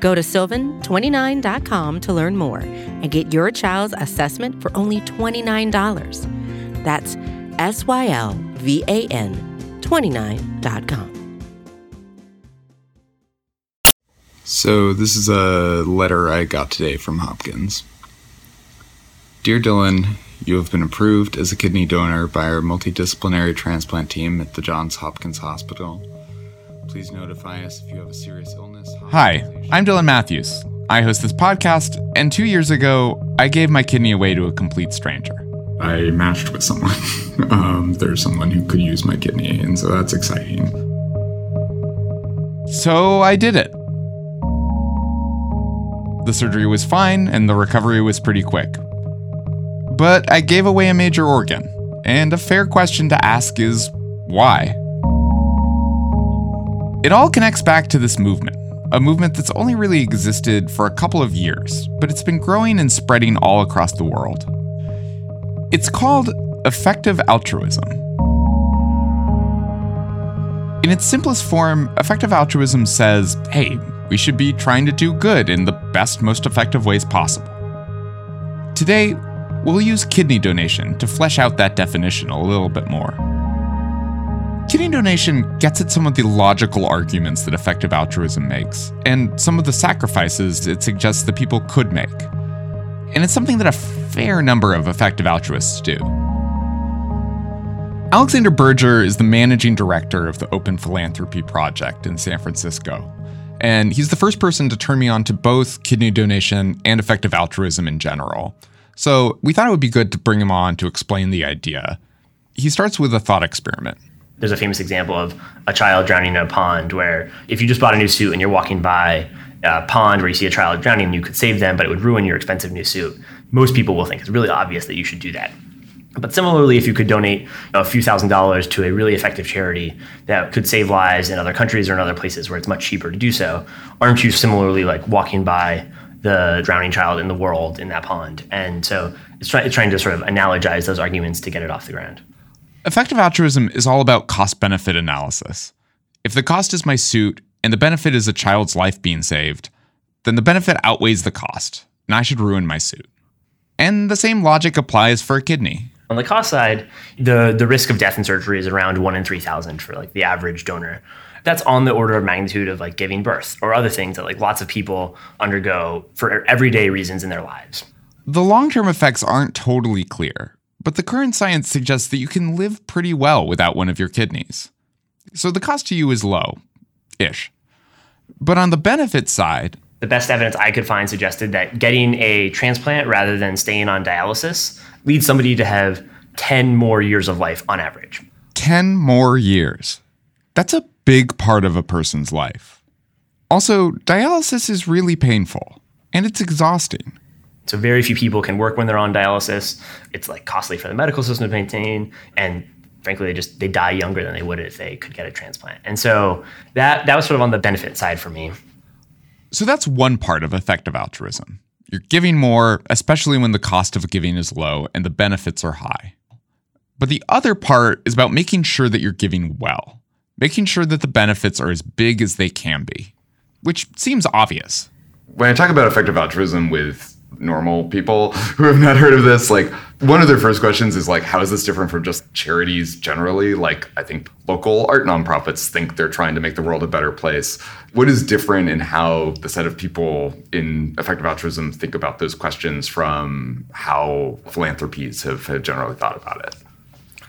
Go to sylvan29.com to learn more and get your child's assessment for only $29. That's S Y L V A N 29.com. So, this is a letter I got today from Hopkins. Dear Dylan, you have been approved as a kidney donor by our multidisciplinary transplant team at the Johns Hopkins Hospital. Please notify us if you have a serious illness. Hi, I'm Dylan Matthews. I host this podcast, and two years ago, I gave my kidney away to a complete stranger. I matched with someone. um, there's someone who could use my kidney, and so that's exciting. So I did it. The surgery was fine, and the recovery was pretty quick. But I gave away a major organ, and a fair question to ask is why? It all connects back to this movement, a movement that's only really existed for a couple of years, but it's been growing and spreading all across the world. It's called effective altruism. In its simplest form, effective altruism says, hey, we should be trying to do good in the best, most effective ways possible. Today, we'll use kidney donation to flesh out that definition a little bit more. Kidney donation gets at some of the logical arguments that effective altruism makes, and some of the sacrifices it suggests that people could make. And it's something that a fair number of effective altruists do. Alexander Berger is the managing director of the Open Philanthropy Project in San Francisco, and he's the first person to turn me on to both kidney donation and effective altruism in general. So we thought it would be good to bring him on to explain the idea. He starts with a thought experiment there's a famous example of a child drowning in a pond where if you just bought a new suit and you're walking by a pond where you see a child drowning, you could save them, but it would ruin your expensive new suit. Most people will think it's really obvious that you should do that. But similarly, if you could donate a few thousand dollars to a really effective charity that could save lives in other countries or in other places where it's much cheaper to do so, aren't you similarly like walking by the drowning child in the world in that pond? And so it's, try, it's trying to sort of analogize those arguments to get it off the ground. Effective altruism is all about cost benefit analysis. If the cost is my suit and the benefit is a child's life being saved, then the benefit outweighs the cost, and I should ruin my suit. And the same logic applies for a kidney. On the cost side, the, the risk of death in surgery is around one in 3,000 for like the average donor. That's on the order of magnitude of like giving birth or other things that like lots of people undergo for everyday reasons in their lives. The long term effects aren't totally clear, but the current science suggests that you can live pretty well without one of your kidneys. So the cost to you is low ish. But on the benefit side, the best evidence I could find suggested that getting a transplant rather than staying on dialysis leads somebody to have 10 more years of life on average. 10 more years. That's a big part of a person's life. Also, dialysis is really painful and it's exhausting. So very few people can work when they're on dialysis. It's like costly for the medical system to maintain, and frankly, they just they die younger than they would if they could get a transplant. And so that that was sort of on the benefit side for me. So that's one part of effective altruism. You're giving more, especially when the cost of giving is low and the benefits are high. But the other part is about making sure that you're giving well, making sure that the benefits are as big as they can be, which seems obvious. When I talk about effective altruism with normal people who have not heard of this like one of their first questions is like how is this different from just charities generally? Like i think local art nonprofits think they're trying to make the world a better place. What is different in how the set of people in effective altruism think about those questions from how philanthropies have, have generally thought about it?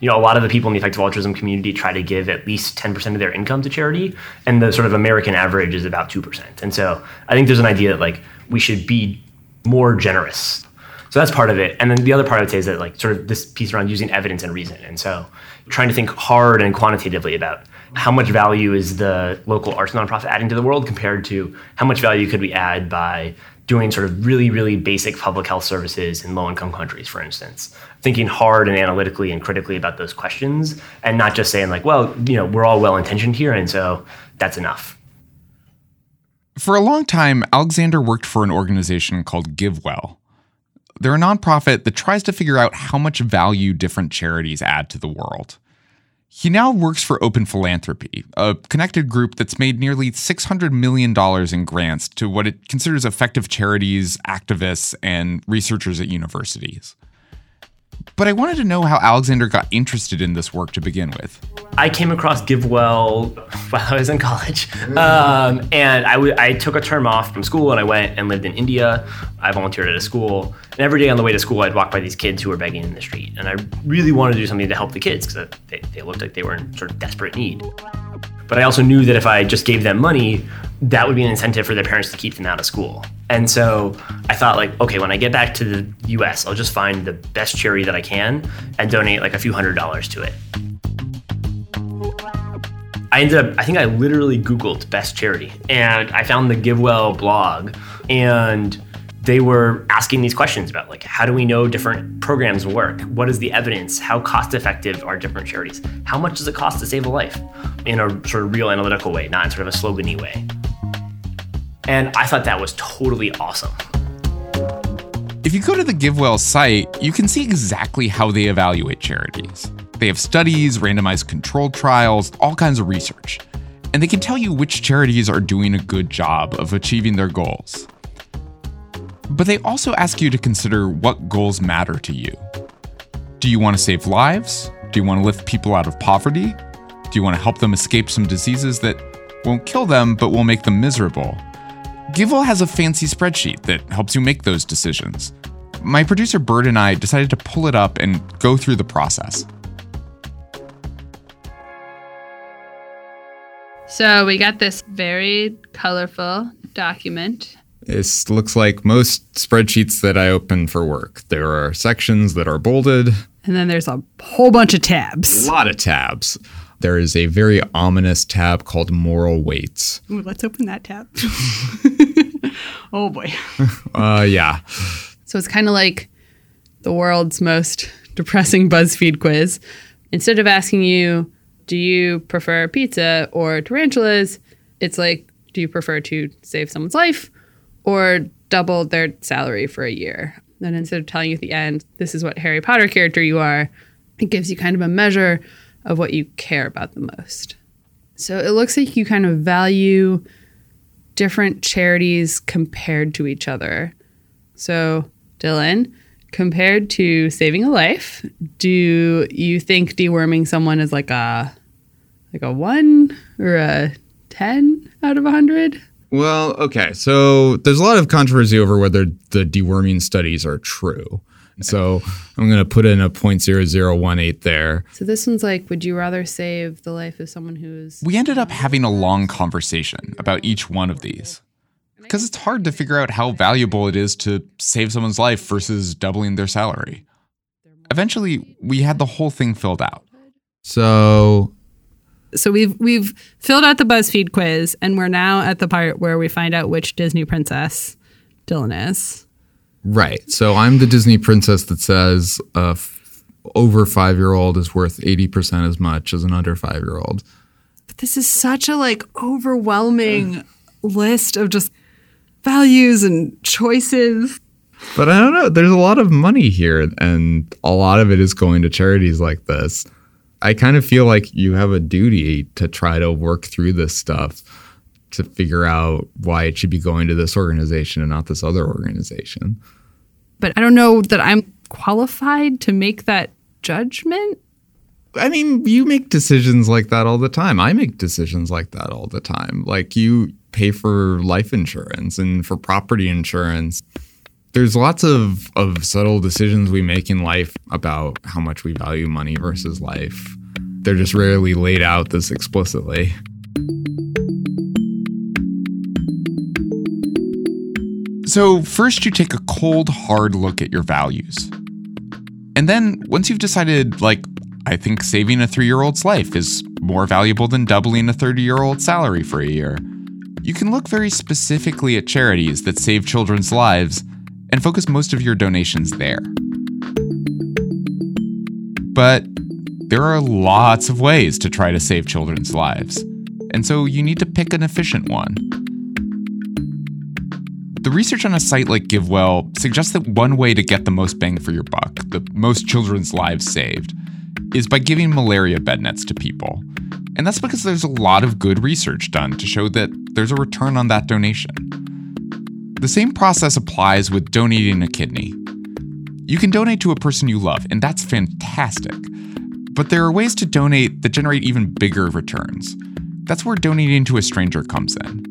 You know, a lot of the people in the effective altruism community try to give at least 10% of their income to charity, and the sort of American average is about 2%. And so I think there's an idea that like we should be more generous. So that's part of it. And then the other part I would say is that like sort of this piece around using evidence and reason. And so trying to think hard and quantitatively about how much value is the local arts nonprofit adding to the world compared to how much value could we add by doing sort of really, really basic public health services in low income countries, for instance. Thinking hard and analytically and critically about those questions and not just saying, like, well, you know, we're all well intentioned here, and so that's enough. For a long time, Alexander worked for an organization called GiveWell. They're a nonprofit that tries to figure out how much value different charities add to the world. He now works for Open Philanthropy, a connected group that's made nearly $600 million in grants to what it considers effective charities, activists, and researchers at universities. But I wanted to know how Alexander got interested in this work to begin with. I came across GiveWell while I was in college. Um, and I, w- I took a term off from school and I went and lived in India. I volunteered at a school. And every day on the way to school, I'd walk by these kids who were begging in the street. And I really wanted to do something to help the kids because they, they looked like they were in sort of desperate need. But I also knew that if I just gave them money, that would be an incentive for their parents to keep them out of school. And so I thought, like, okay, when I get back to the US, I'll just find the best charity that I can and donate like a few hundred dollars to it. I ended up, I think I literally Googled best charity and I found the GiveWell blog and they were asking these questions about like how do we know different programs work what is the evidence how cost effective are different charities how much does it cost to save a life in a sort of real analytical way not in sort of a slogany way and i thought that was totally awesome If you go to the GiveWell site, you can see exactly how they evaluate charities. They have studies, randomized controlled trials, all kinds of research. And they can tell you which charities are doing a good job of achieving their goals. But they also ask you to consider what goals matter to you. Do you want to save lives? Do you want to lift people out of poverty? Do you want to help them escape some diseases that won't kill them but will make them miserable? GiveWell has a fancy spreadsheet that helps you make those decisions. My producer Bird and I decided to pull it up and go through the process. So we got this very colorful document. This looks like most spreadsheets that I open for work. There are sections that are bolded, And then there's a whole bunch of tabs. a lot of tabs. There is a very ominous tab called moral weights. Ooh, let's open that tab. oh boy. Uh, yeah. So it's kind of like the world's most depressing BuzzFeed quiz. Instead of asking you, do you prefer pizza or tarantulas? It's like, do you prefer to save someone's life or double their salary for a year? Then instead of telling you at the end, this is what Harry Potter character you are, it gives you kind of a measure of what you care about the most. So it looks like you kind of value different charities compared to each other. So, Dylan, compared to saving a life, do you think deworming someone is like a like a 1 or a 10 out of 100? Well, okay. So there's a lot of controversy over whether the deworming studies are true. So I'm going to put in a 0.0018 there. So this one's like would you rather save the life of someone who's We ended up having a long conversation about each one of these. Because it's hard to figure out how valuable it is to save someone's life versus doubling their salary. Eventually, we had the whole thing filled out. So So we've we've filled out the BuzzFeed quiz and we're now at the part where we find out which Disney princess Dylan is. Right. So I'm the Disney princess that says a f- over five year old is worth 80% as much as an under five year old. But this is such a like overwhelming list of just values and choices. But I don't know. There's a lot of money here, and a lot of it is going to charities like this. I kind of feel like you have a duty to try to work through this stuff to figure out why it should be going to this organization and not this other organization. But I don't know that I'm qualified to make that judgment. I mean, you make decisions like that all the time. I make decisions like that all the time. Like you pay for life insurance and for property insurance. There's lots of, of subtle decisions we make in life about how much we value money versus life. They're just rarely laid out this explicitly. So, first, you take a cold, hard look at your values. And then, once you've decided, like, I think saving a three year old's life is more valuable than doubling a 30 year old's salary for a year, you can look very specifically at charities that save children's lives and focus most of your donations there. But there are lots of ways to try to save children's lives, and so you need to pick an efficient one. The research on a site like GiveWell suggests that one way to get the most bang for your buck, the most children's lives saved, is by giving malaria bed nets to people. And that's because there's a lot of good research done to show that there's a return on that donation. The same process applies with donating a kidney. You can donate to a person you love, and that's fantastic. But there are ways to donate that generate even bigger returns. That's where donating to a stranger comes in.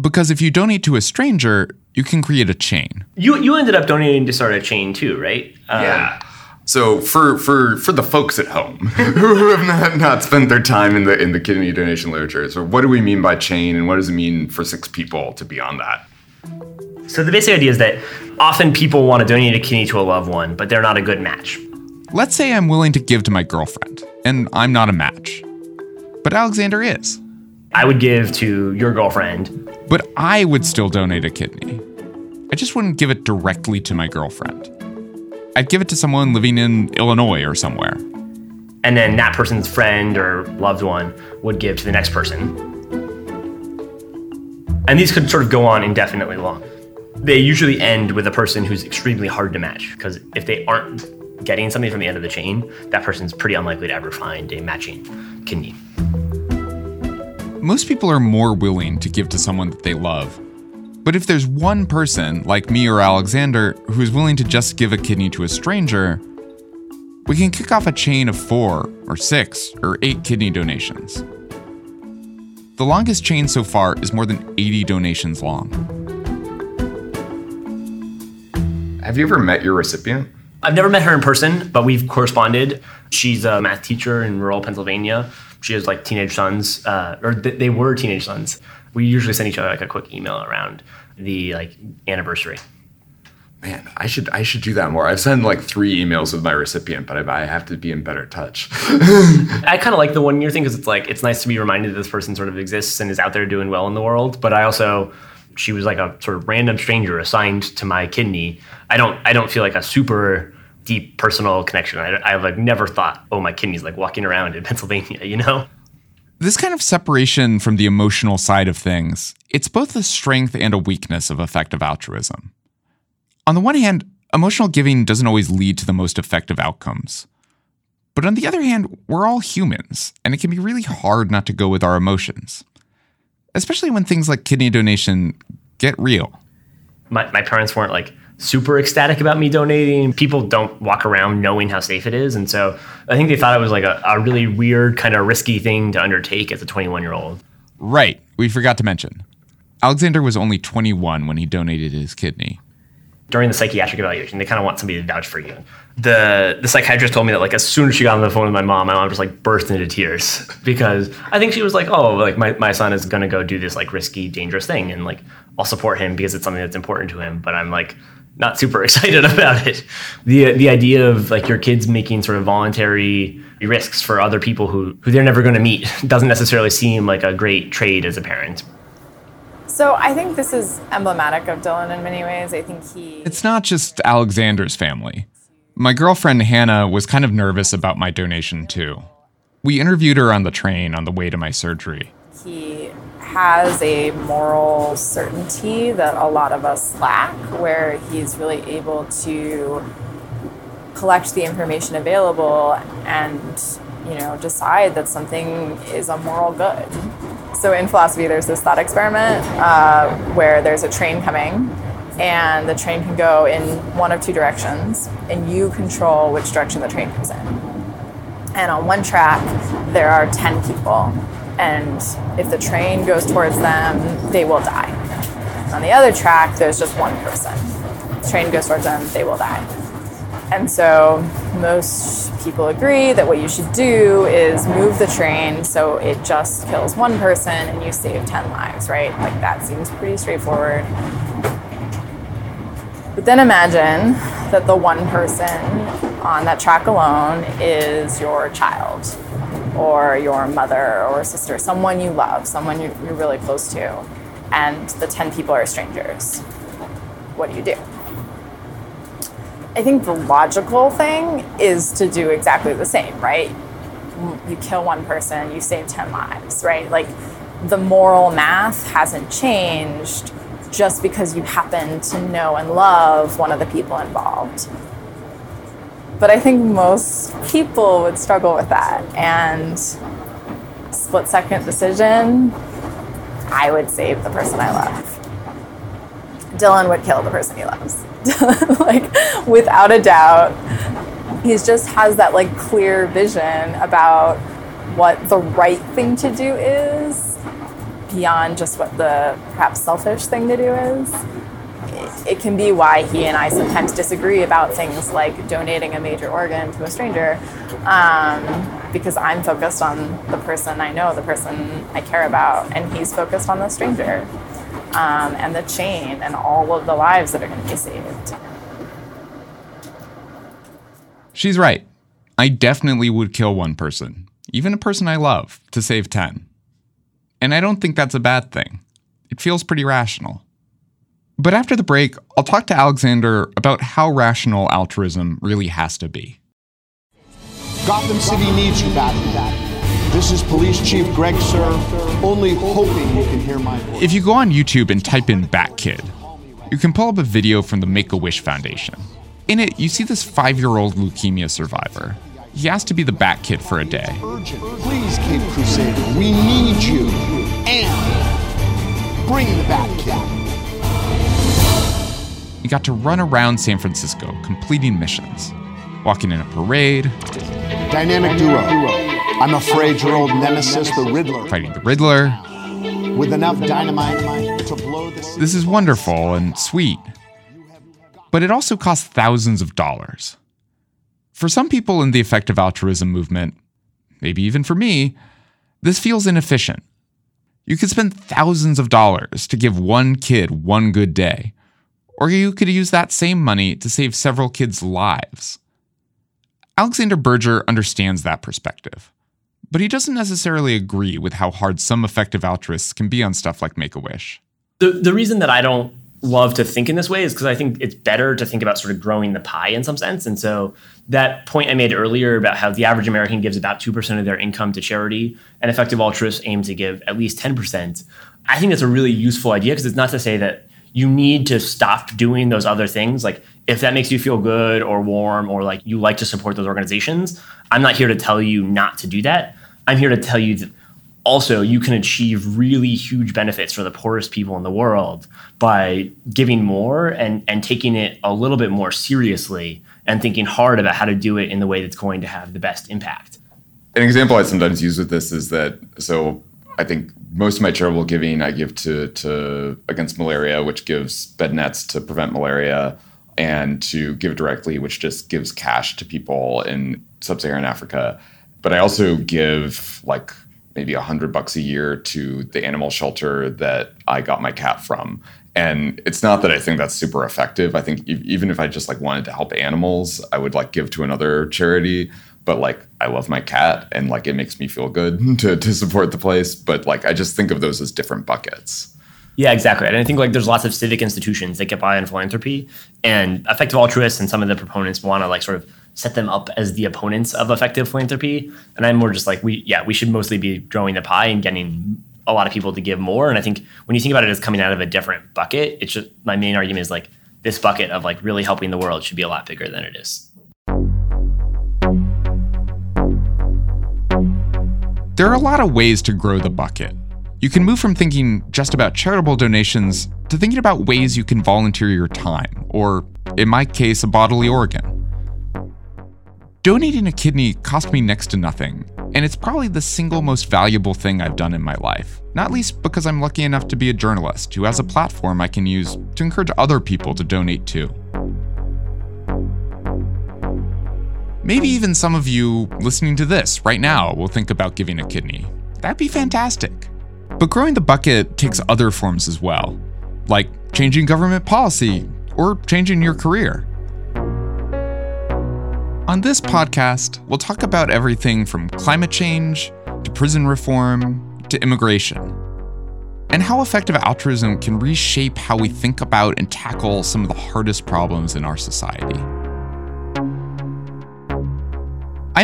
Because if you donate to a stranger, you can create a chain. You you ended up donating to start a chain too, right? Um, Yeah. So for for for the folks at home who have not, not spent their time in the in the kidney donation literature, so what do we mean by chain, and what does it mean for six people to be on that? So the basic idea is that often people want to donate a kidney to a loved one, but they're not a good match. Let's say I'm willing to give to my girlfriend, and I'm not a match. But Alexander is. I would give to your girlfriend. But I would still donate a kidney. I just wouldn't give it directly to my girlfriend. I'd give it to someone living in Illinois or somewhere. and then that person's friend or loved one would give to the next person. And these could sort of go on indefinitely long. They usually end with a person who's extremely hard to match because if they aren't getting something from the end of the chain, that person's pretty unlikely to ever find a matching kidney. Most people are more willing to give to someone that they love. But if there's one person, like me or Alexander, who's willing to just give a kidney to a stranger, we can kick off a chain of four, or six, or eight kidney donations. The longest chain so far is more than 80 donations long. Have you ever met your recipient? I've never met her in person, but we've corresponded. She's a math teacher in rural Pennsylvania. She has like teenage sons, uh, or th- they were teenage sons. We usually send each other like a quick email around the like anniversary. Man, I should I should do that more. I've sent like three emails with my recipient, but I, I have to be in better touch. I kind of like the one year thing because it's like it's nice to be reminded that this person sort of exists and is out there doing well in the world. But I also, she was like a sort of random stranger assigned to my kidney. I don't I don't feel like a super deep personal connection. I, I've like never thought, oh, my kidney's like walking around in Pennsylvania, you know? This kind of separation from the emotional side of things, it's both a strength and a weakness of effective altruism. On the one hand, emotional giving doesn't always lead to the most effective outcomes. But on the other hand, we're all humans, and it can be really hard not to go with our emotions. Especially when things like kidney donation get real. My, my parents weren't like super ecstatic about me donating. People don't walk around knowing how safe it is. And so I think they thought it was like a, a really weird, kind of risky thing to undertake as a 21 year old. Right, we forgot to mention. Alexander was only 21 when he donated his kidney. during the psychiatric evaluation, they kind of want somebody to vouch for you. The the psychiatrist told me that like as soon as she got on the phone with my mom, my mom just like burst into tears because I think she was like, oh, like my, my son is gonna go do this like risky, dangerous thing, and like I'll support him because it's something that's important to him. But I'm like not super excited about it. The the idea of like your kids making sort of voluntary risks for other people who who they're never going to meet doesn't necessarily seem like a great trade as a parent. So I think this is emblematic of Dylan in many ways. I think he It's not just Alexander's family. My girlfriend Hannah was kind of nervous about my donation too. We interviewed her on the train on the way to my surgery. he has a moral certainty that a lot of us lack, where he's really able to collect the information available and you know decide that something is a moral good. So in philosophy, there's this thought experiment uh, where there's a train coming, and the train can go in one of two directions, and you control which direction the train goes in. And on one track, there are 10 people. And if the train goes towards them, they will die. On the other track, there's just one person. The train goes towards them, they will die. And so most people agree that what you should do is move the train so it just kills one person and you save 10 lives, right? Like that seems pretty straightforward. But then imagine that the one person on that track alone is your child. Or your mother or sister, someone you love, someone you're, you're really close to, and the 10 people are strangers. What do you do? I think the logical thing is to do exactly the same, right? You kill one person, you save 10 lives, right? Like the moral math hasn't changed just because you happen to know and love one of the people involved. But I think most people would struggle with that. And split second decision, I would save the person I love. Dylan would kill the person he loves. like without a doubt. He just has that like clear vision about what the right thing to do is beyond just what the perhaps selfish thing to do is. It, can be why he and I sometimes disagree about things like donating a major organ to a stranger, um, because I'm focused on the person I know, the person I care about, and he's focused on the stranger um, and the chain and all of the lives that are going to be saved. She's right. I definitely would kill one person, even a person I love, to save 10. And I don't think that's a bad thing. It feels pretty rational. But after the break, I'll talk to Alexander about how rational altruism really has to be. Gotham City needs you badly. This is Police Chief Greg Suhr, only hoping you can hear my voice. If you go on YouTube and type in Bat Kid, you can pull up a video from the Make a Wish Foundation. In it, you see this five year old leukemia survivor. He has to be the Bat Kid for a day. Urgent. Please, Cape Crusader, we need you. And bring the Bat Kid. He got to run around San Francisco completing missions, walking in a parade, dynamic duo. I'm afraid your old nemesis, the Riddler, fighting the Riddler. With enough dynamite to blow the. This is wonderful and sweet. But it also costs thousands of dollars. For some people in the effective altruism movement, maybe even for me, this feels inefficient. You could spend thousands of dollars to give one kid one good day, or you could use that same money to save several kids' lives. Alexander Berger understands that perspective. But he doesn't necessarily agree with how hard some effective altruists can be on stuff like Make a Wish. The, the reason that I don't love to think in this way is because I think it's better to think about sort of growing the pie in some sense. And so that point I made earlier about how the average American gives about 2% of their income to charity and effective altruists aim to give at least 10%. I think that's a really useful idea because it's not to say that you need to stop doing those other things. Like if that makes you feel good or warm or like you like to support those organizations, I'm not here to tell you not to do that. I'm here to tell you that also you can achieve really huge benefits for the poorest people in the world by giving more and, and taking it a little bit more seriously and thinking hard about how to do it in the way that's going to have the best impact. An example I sometimes use with this is that so I think most of my charitable giving I give to to against malaria, which gives bed nets to prevent malaria, and to GiveDirectly, which just gives cash to people in sub-Saharan Africa. But I also give like maybe a hundred bucks a year to the animal shelter that I got my cat from. And it's not that I think that's super effective. I think even if I just like wanted to help animals, I would like give to another charity. But like I love my cat and like it makes me feel good to, to support the place. But like I just think of those as different buckets. Yeah, exactly. And I think like there's lots of civic institutions that get by on philanthropy and effective altruists and some of the proponents want to like sort of set them up as the opponents of effective philanthropy. And I'm more just like we yeah, we should mostly be growing the pie and getting a lot of people to give more. And I think when you think about it as coming out of a different bucket, it's just my main argument is like this bucket of like really helping the world should be a lot bigger than it is. There are a lot of ways to grow the bucket. You can move from thinking just about charitable donations to thinking about ways you can volunteer your time, or in my case, a bodily organ. Donating a kidney cost me next to nothing, and it's probably the single most valuable thing I've done in my life. Not least because I'm lucky enough to be a journalist who has a platform I can use to encourage other people to donate too. Maybe even some of you listening to this right now will think about giving a kidney. That'd be fantastic. But growing the bucket takes other forms as well, like changing government policy or changing your career. On this podcast, we'll talk about everything from climate change to prison reform to immigration, and how effective altruism can reshape how we think about and tackle some of the hardest problems in our society.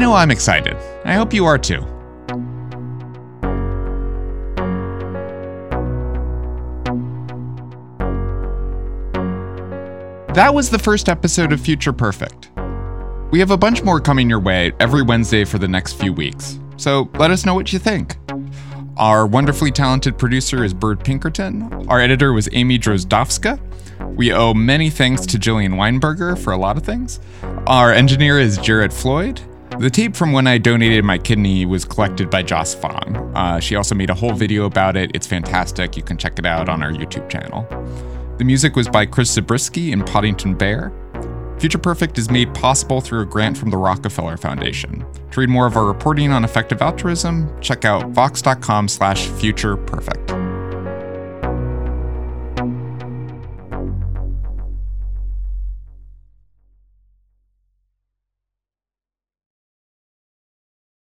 Know I'm excited. I hope you are too. That was the first episode of Future Perfect. We have a bunch more coming your way every Wednesday for the next few weeks, so let us know what you think. Our wonderfully talented producer is Bird Pinkerton. Our editor was Amy Drozdowska. We owe many thanks to Jillian Weinberger for a lot of things. Our engineer is Jared Floyd. The tape from when I donated my kidney was collected by Joss Fong. Uh, she also made a whole video about it. It's fantastic. You can check it out on our YouTube channel. The music was by Chris Zabriskie and Poddington Bear. Future Perfect is made possible through a grant from the Rockefeller Foundation. To read more of our reporting on effective altruism, check out vox.com slash futureperfect.